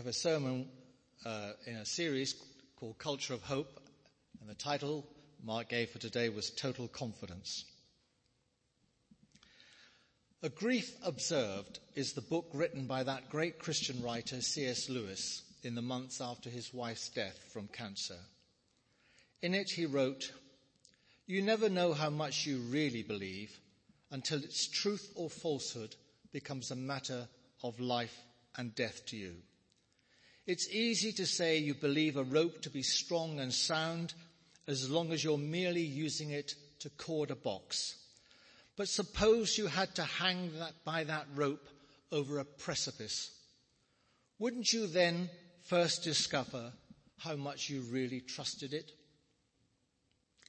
have a sermon uh, in a series called Culture of Hope, and the title Mark gave for today was Total Confidence. A Grief Observed is the book written by that great Christian writer C.S. Lewis in the months after his wife's death from cancer. In it he wrote, You never know how much you really believe until its truth or falsehood becomes a matter of life and death to you. It's easy to say you believe a rope to be strong and sound as long as you're merely using it to cord a box. But suppose you had to hang that by that rope over a precipice. Wouldn't you then first discover how much you really trusted it?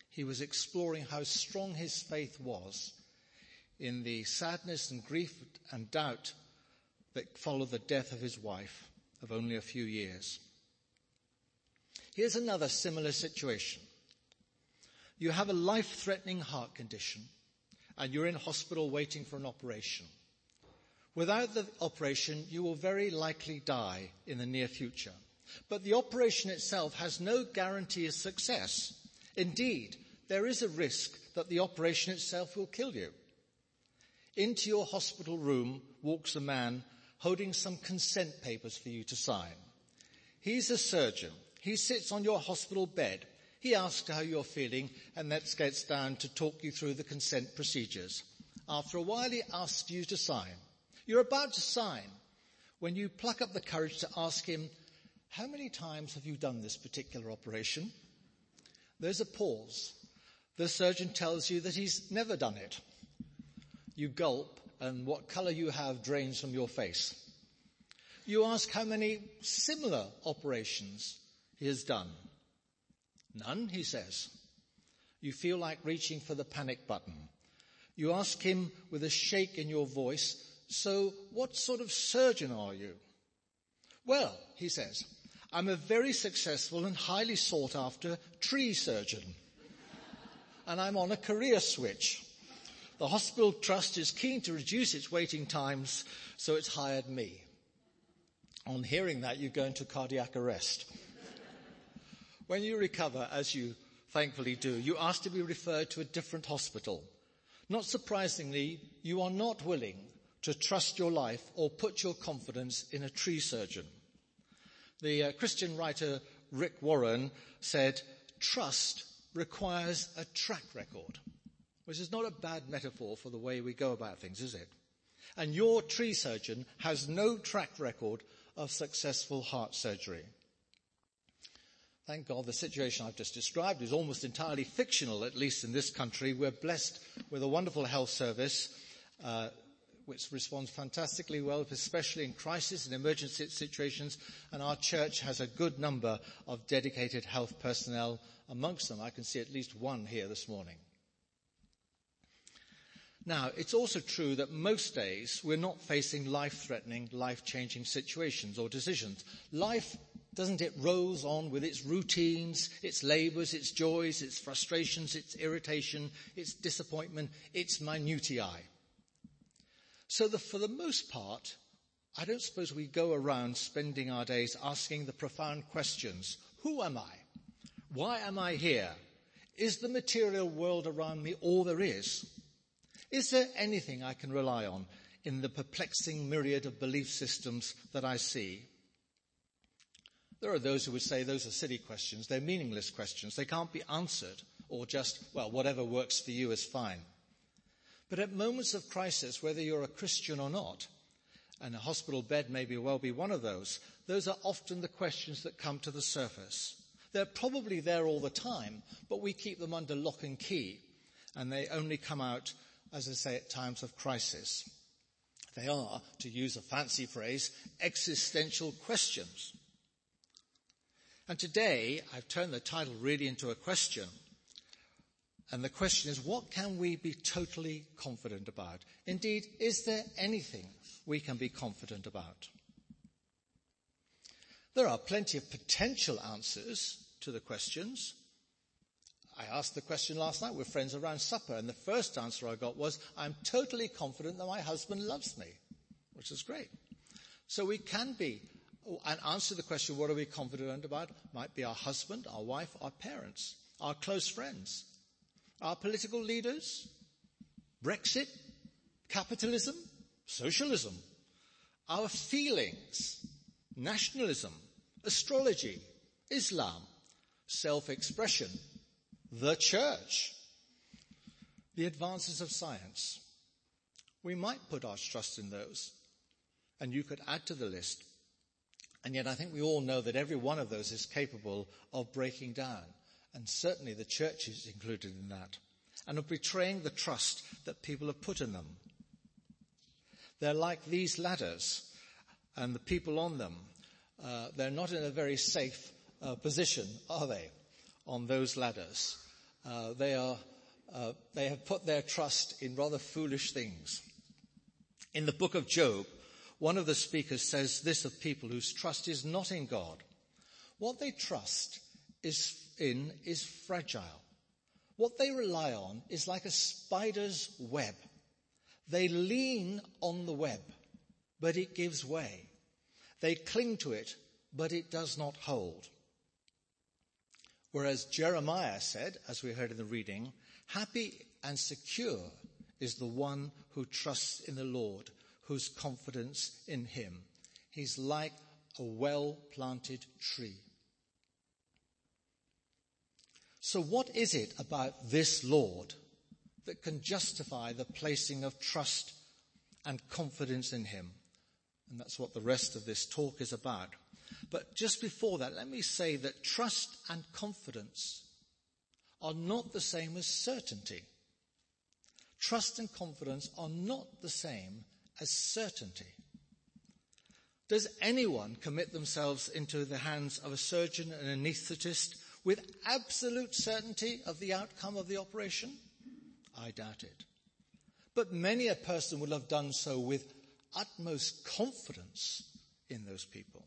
He was exploring how strong his faith was in the sadness and grief and doubt that followed the death of his wife of only a few years. Here's another similar situation. You have a life-threatening heart condition and you're in hospital waiting for an operation. Without the operation, you will very likely die in the near future. But the operation itself has no guarantee of success. Indeed, there is a risk that the operation itself will kill you. Into your hospital room walks a man holding some consent papers for you to sign. He's a surgeon. He sits on your hospital bed he asks how you're feeling and that gets down to talk you through the consent procedures. After a while he asks you to sign. You're about to sign when you pluck up the courage to ask him, how many times have you done this particular operation? There's a pause. The surgeon tells you that he's never done it. You gulp and what color you have drains from your face. You ask how many similar operations he has done. None, he says. You feel like reaching for the panic button. You ask him with a shake in your voice, so what sort of surgeon are you? Well, he says, I'm a very successful and highly sought after tree surgeon. and I'm on a career switch. The hospital trust is keen to reduce its waiting times, so it's hired me. On hearing that, you go into cardiac arrest. When you recover, as you thankfully do, you ask to be referred to a different hospital. Not surprisingly, you are not willing to trust your life or put your confidence in a tree surgeon. The uh, Christian writer Rick Warren said, trust requires a track record, which is not a bad metaphor for the way we go about things, is it? And your tree surgeon has no track record of successful heart surgery. Thank God the situation I've just described is almost entirely fictional, at least in this country. We're blessed with a wonderful health service, uh, which responds fantastically well, especially in crisis and emergency situations, and our church has a good number of dedicated health personnel amongst them. I can see at least one here this morning. Now, it's also true that most days we're not facing life-threatening, life-changing situations or decisions. Life doesn't it, rolls on with its routines, its labours, its joys, its frustrations, its irritation, its disappointment, its minutiae. So the, for the most part, I don't suppose we go around spending our days asking the profound questions. Who am I? Why am I here? Is the material world around me all there is? Is there anything I can rely on in the perplexing myriad of belief systems that I see? There are those who would say those are silly questions. They're meaningless questions. They can't be answered or just, well, whatever works for you is fine. But at moments of crisis, whether you're a Christian or not, and a hospital bed may be well be one of those, those are often the questions that come to the surface. They're probably there all the time, but we keep them under lock and key, and they only come out, as I say, at times of crisis. They are, to use a fancy phrase, existential questions. And today, I've turned the title really into a question. And the question is, what can we be totally confident about? Indeed, is there anything we can be confident about? There are plenty of potential answers to the questions. I asked the question last night with friends around supper, and the first answer I got was, I'm totally confident that my husband loves me, which is great. So we can be and answer the question, what are we confident about? Might be our husband, our wife, our parents, our close friends, our political leaders, Brexit, capitalism, socialism, our feelings, nationalism, astrology, Islam, self-expression, the church, the advances of science. We might put our trust in those, and you could add to the list. And yet I think we all know that every one of those is capable of breaking down, and certainly the church is included in that, and of betraying the trust that people have put in them. They're like these ladders, and the people on them, uh, they're not in a very safe uh, position, are they, on those ladders? Uh, they are uh, they have put their trust in rather foolish things. In the book of Job, one of the speakers says this of people whose trust is not in God. What they trust is in is fragile. What they rely on is like a spider's web. They lean on the web, but it gives way. They cling to it, but it does not hold. Whereas Jeremiah said, as we heard in the reading, Happy and secure is the one who trusts in the Lord, whose confidence in him. He's like a well planted tree. So what is it about this Lord that can justify the placing of trust and confidence in him? And that's what the rest of this talk is about. But just before that, let me say that trust and confidence are not the same as certainty. Trust and confidence are not the same as certainty. Does anyone commit themselves into the hands of a surgeon and an anaesthetist with absolute certainty of the outcome of the operation? I doubt it. But many a person will have done so with utmost confidence in those people.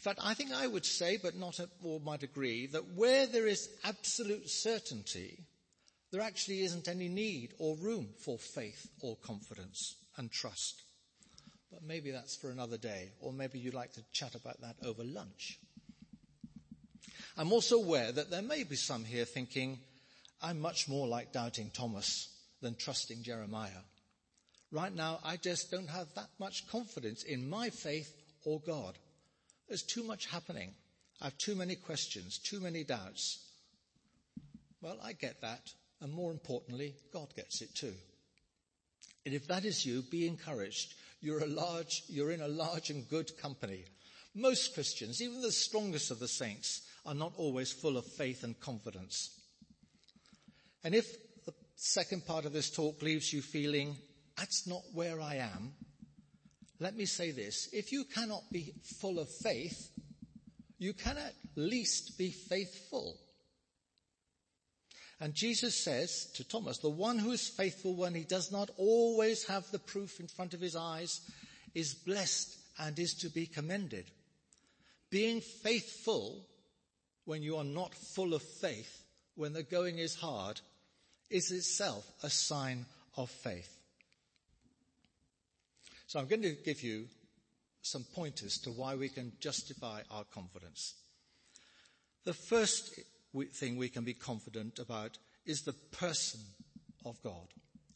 In fact, I think I would say, but not all might agree, that where there is absolute certainty, there actually isn't any need or room for faith or confidence and trust. But maybe that's for another day, or maybe you'd like to chat about that over lunch. I'm also aware that there may be some here thinking, I'm much more like doubting Thomas than trusting Jeremiah. Right now, I just don't have that much confidence in my faith or God. There's too much happening. I have too many questions, too many doubts. Well, I get that. And more importantly, God gets it too. And if that is you, be encouraged. You're large, you're in a large and good company. Most Christians, even the strongest of the saints, are not always full of faith and confidence. And if the second part of this talk leaves you feeling, that's not where I am, let me say this. If you cannot be full of faith, you can at least be faithful. And Jesus says to Thomas, the one who is faithful when he does not always have the proof in front of his eyes is blessed and is to be commended. Being faithful when you are not full of faith, when the going is hard, is itself a sign of faith. So I'm going to give you some pointers to why we can justify our confidence. The first thing we can be confident about is the person of God.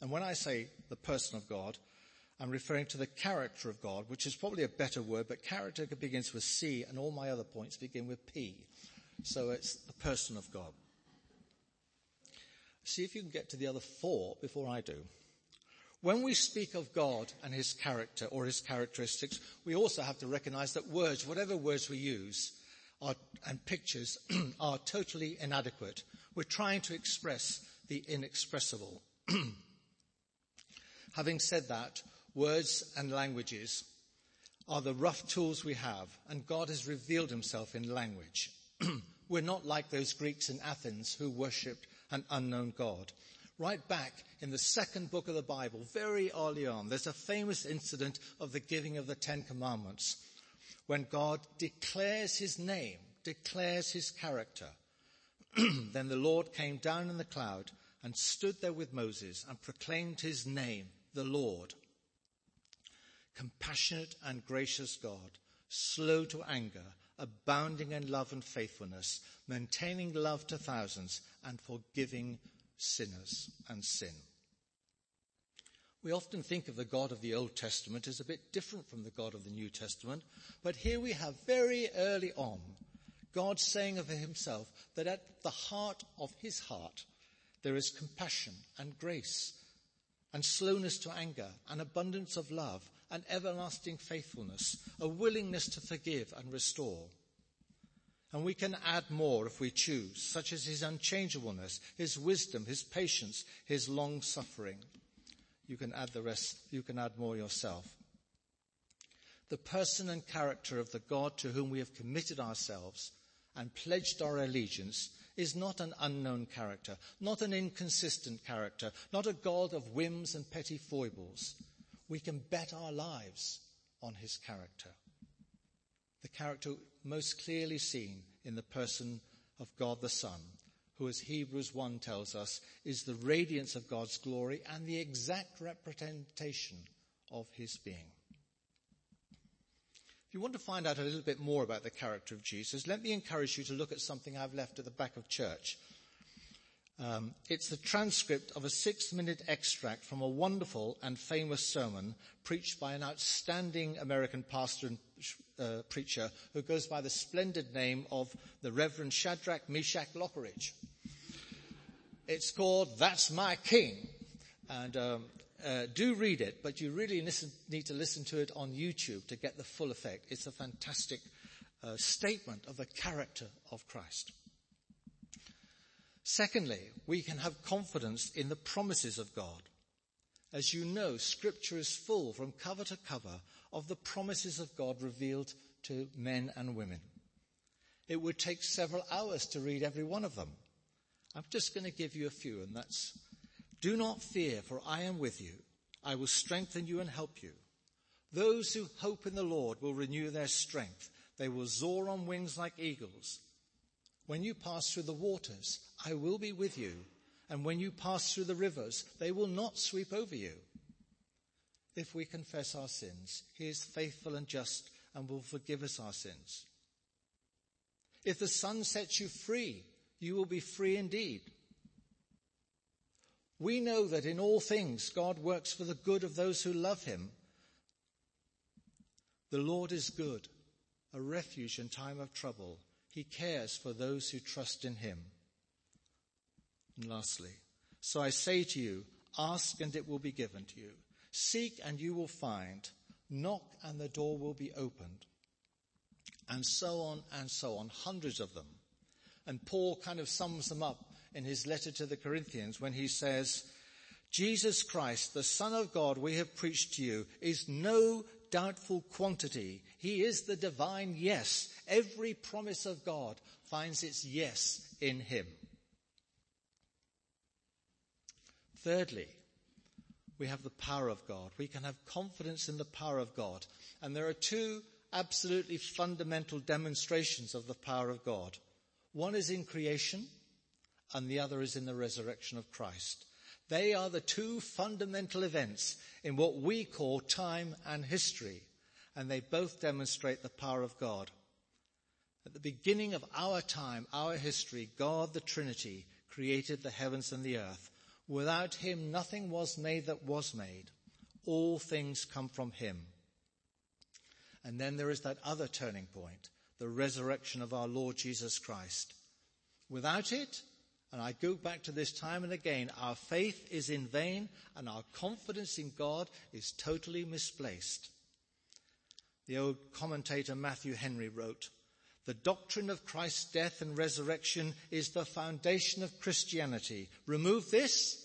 And when I say the person of God, I'm referring to the character of God, which is probably a better word, but character begins with C and all my other points begin with P. So it's the person of God. See if you can get to the other four before I do. When we speak of God and his character or his characteristics, we also have to recognize that words, whatever words we use, are, and pictures are totally inadequate. We're trying to express the inexpressible. Having said that, words and languages are the rough tools we have, and God has revealed himself in language. We're not like those Greeks in Athens who worshipped an unknown God right back in the second book of the Bible, very early on, there's a famous incident of the giving of the Ten Commandments when God declares his name, declares his character. then the Lord came down in the cloud and stood there with Moses and proclaimed his name, the Lord. compassionate and gracious God, slow to anger, abounding in love and faithfulness, maintaining love to thousands, and forgiving sinners and sin. We often think of the God of the Old Testament as a bit different from the God of the New Testament, but here we have very early on God saying of himself that at the heart of his heart there is compassion and grace and slowness to anger and abundance of love and everlasting faithfulness, a willingness to forgive and restore. And we can add more if we choose, such as his unchangeableness, his wisdom, his patience, his long suffering. You can add the rest, you can add more yourself. The person and character of the God to whom we have committed ourselves and pledged our allegiance is not an unknown character, not an inconsistent character, not a God of whims and petty foibles. We can bet our lives on his character. The character most clearly seen in the person of God the Son, who, as Hebrews 1 tells us, is the radiance of God's glory and the exact representation of his being. If you want to find out a little bit more about the character of Jesus, let me encourage you to look at something I've left at the back of church. Um, it's the transcript of a six minute extract from a wonderful and famous sermon preached by an outstanding American pastor and uh, preacher who goes by the splendid name of the Reverend Shadrach Meshach Lockridge. It's called That's My King. And um, uh, do read it, but you really listen, need to listen to it on YouTube to get the full effect. It's a fantastic uh, statement of the character of Christ. Secondly, we can have confidence in the promises of God. As you know, scripture is full from cover to cover of the promises of God revealed to men and women. It would take several hours to read every one of them. I'm just going to give you a few, and that's do not fear, for I am with you. I will strengthen you and help you. Those who hope in the Lord will renew their strength. They will soar on wings like eagles. When you pass through the waters, I will be with you. And when you pass through the rivers, they will not sweep over you. If we confess our sins, he is faithful and just and will forgive us our sins. If the Son sets you free, you will be free indeed. We know that in all things God works for the good of those who love him. The Lord is good, a refuge in time of trouble. He cares for those who trust in him. And lastly, so I say to you, ask and it will be given to you. Seek and you will find. Knock and the door will be opened. And so on and so on, hundreds of them. And Paul kind of sums them up in his letter to the Corinthians when he says, Jesus Christ, the Son of God we have preached to you, is no doubtful quantity. He is the divine yes. Every promise of God finds its yes in him. Thirdly, we have the power of God. We can have confidence in the power of God. And there are two absolutely fundamental demonstrations of the power of God. One is in creation and the other is in the resurrection of Christ. They are the two fundamental events in what we call time and history, and they both demonstrate the power of God. At the beginning of our time, our history, God the Trinity created the heavens and the earth. Without him, nothing was made that was made. All things come from him. And then there is that other turning point, the resurrection of our Lord Jesus Christ. Without it, and I go back to this time and again. Our faith is in vain and our confidence in God is totally misplaced. The old commentator Matthew Henry wrote, the doctrine of Christ's death and resurrection is the foundation of Christianity. Remove this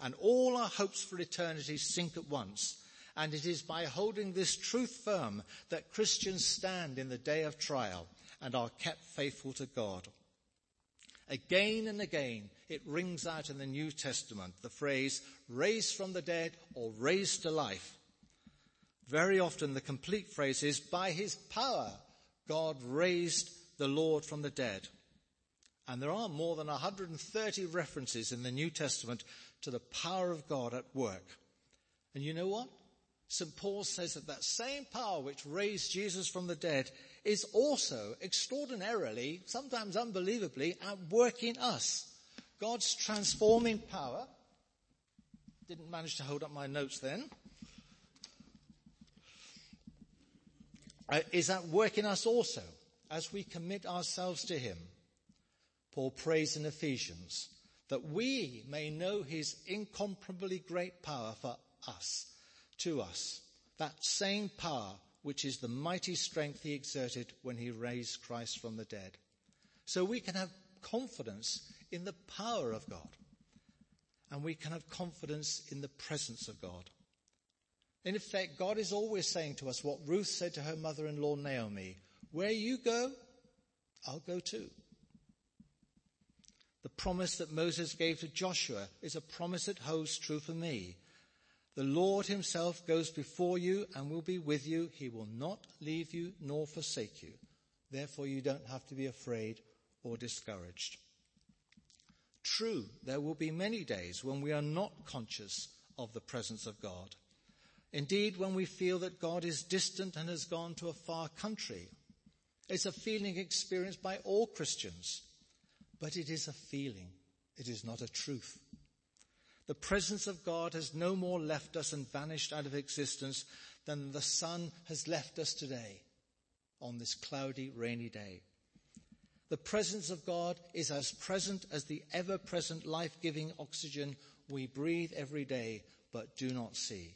and all our hopes for eternity sink at once. And it is by holding this truth firm that Christians stand in the day of trial and are kept faithful to God. Again and again, it rings out in the New Testament the phrase raised from the dead or raised to life. Very often the complete phrase is by his power, God raised the Lord from the dead. And there are more than 130 references in the New Testament to the power of God at work. And you know what? St. Paul says that that same power which raised Jesus from the dead is also extraordinarily, sometimes unbelievably, at work in us. God's transforming power. Didn't manage to hold up my notes then. Uh, is at work in us also as we commit ourselves to Him. Paul prays in Ephesians that we may know His incomparably great power for us, to us. That same power which is the mighty strength He exerted when He raised Christ from the dead. So we can have confidence in the power of God. And we can have confidence in the presence of God. In effect, God is always saying to us what Ruth said to her mother-in-law Naomi, where you go, I'll go too. The promise that Moses gave to Joshua is a promise that holds true for me. The Lord himself goes before you and will be with you. He will not leave you nor forsake you. Therefore you don't have to be afraid or discouraged. True, there will be many days when we are not conscious of the presence of God. Indeed, when we feel that God is distant and has gone to a far country. It's a feeling experienced by all Christians, but it is a feeling. It is not a truth. The presence of God has no more left us and vanished out of existence than the sun has left us today on this cloudy, rainy day. The presence of God is as present as the ever present life giving oxygen we breathe every day but do not see.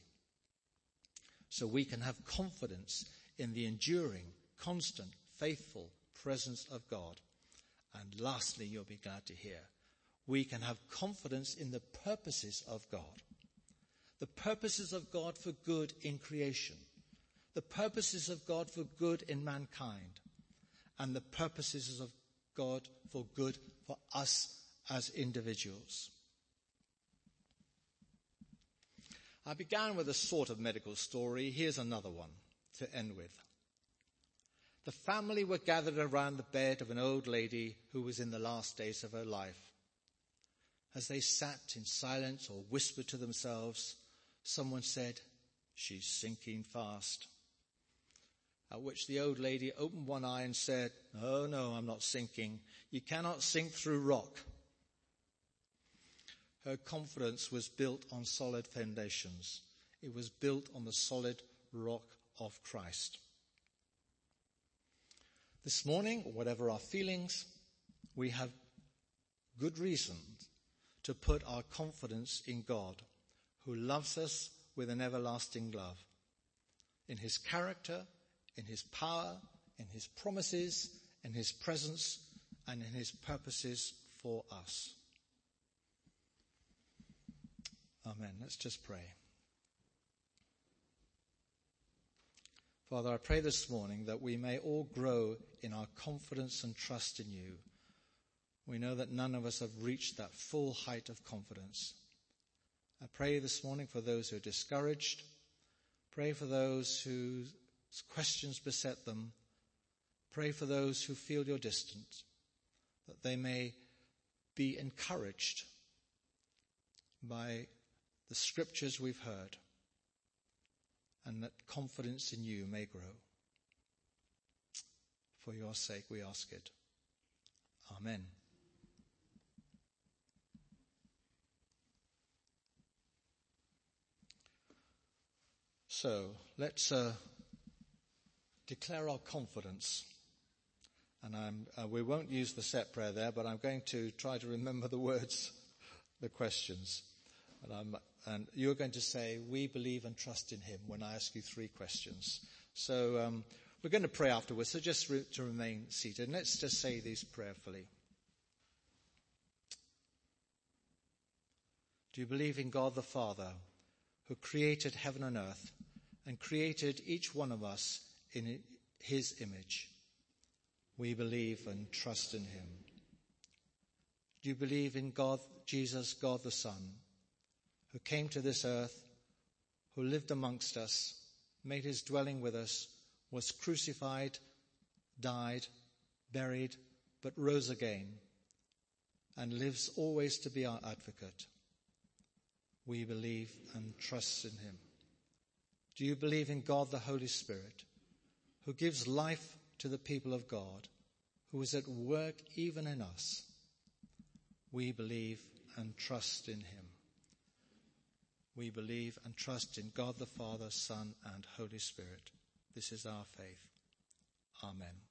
So we can have confidence in the enduring, constant, faithful presence of God. And lastly, you'll be glad to hear, we can have confidence in the purposes of God. The purposes of God for good in creation. The purposes of God for good in mankind. And the purposes of God for good for us as individuals. I began with a sort of medical story. Here's another one to end with. The family were gathered around the bed of an old lady who was in the last days of her life. As they sat in silence or whispered to themselves, someone said, She's sinking fast. At which the old lady opened one eye and said, Oh no, I'm not sinking. You cannot sink through rock. Her confidence was built on solid foundations. It was built on the solid rock of Christ. This morning, whatever our feelings, we have good reason to put our confidence in God, who loves us with an everlasting love, in His character, in His power, in His promises, in His presence, and in His purposes for us. Amen. Let's just pray. Father, I pray this morning that we may all grow in our confidence and trust in you. We know that none of us have reached that full height of confidence. I pray this morning for those who are discouraged. Pray for those whose questions beset them. Pray for those who feel you're distant, that they may be encouraged by the scriptures we've heard and that confidence in you may grow. For your sake we ask it. Amen. So let's uh, declare our confidence. And uh, we won't use the set prayer there, but I'm going to try to remember the words, the questions. And, and, you're going to say, we believe and trust in him when I ask you three questions. So um, we're going to pray afterwards, so just re- to remain seated. And let's just say these prayerfully. Do you believe in God the Father, who created heaven and earth, and created each one of us in his image? We believe and trust in him. Do you believe in God, Jesus, God the Son, who came to this earth, who lived amongst us, made his dwelling with us, was crucified, died, buried, but rose again, and lives always to be our advocate. We believe and trust in him. Do you believe in God the Holy Spirit, who gives life to the people of God, who is at work even in us? We believe and trust in him. We believe and trust in God the Father, Son, and Holy Spirit. This is our faith. Amen.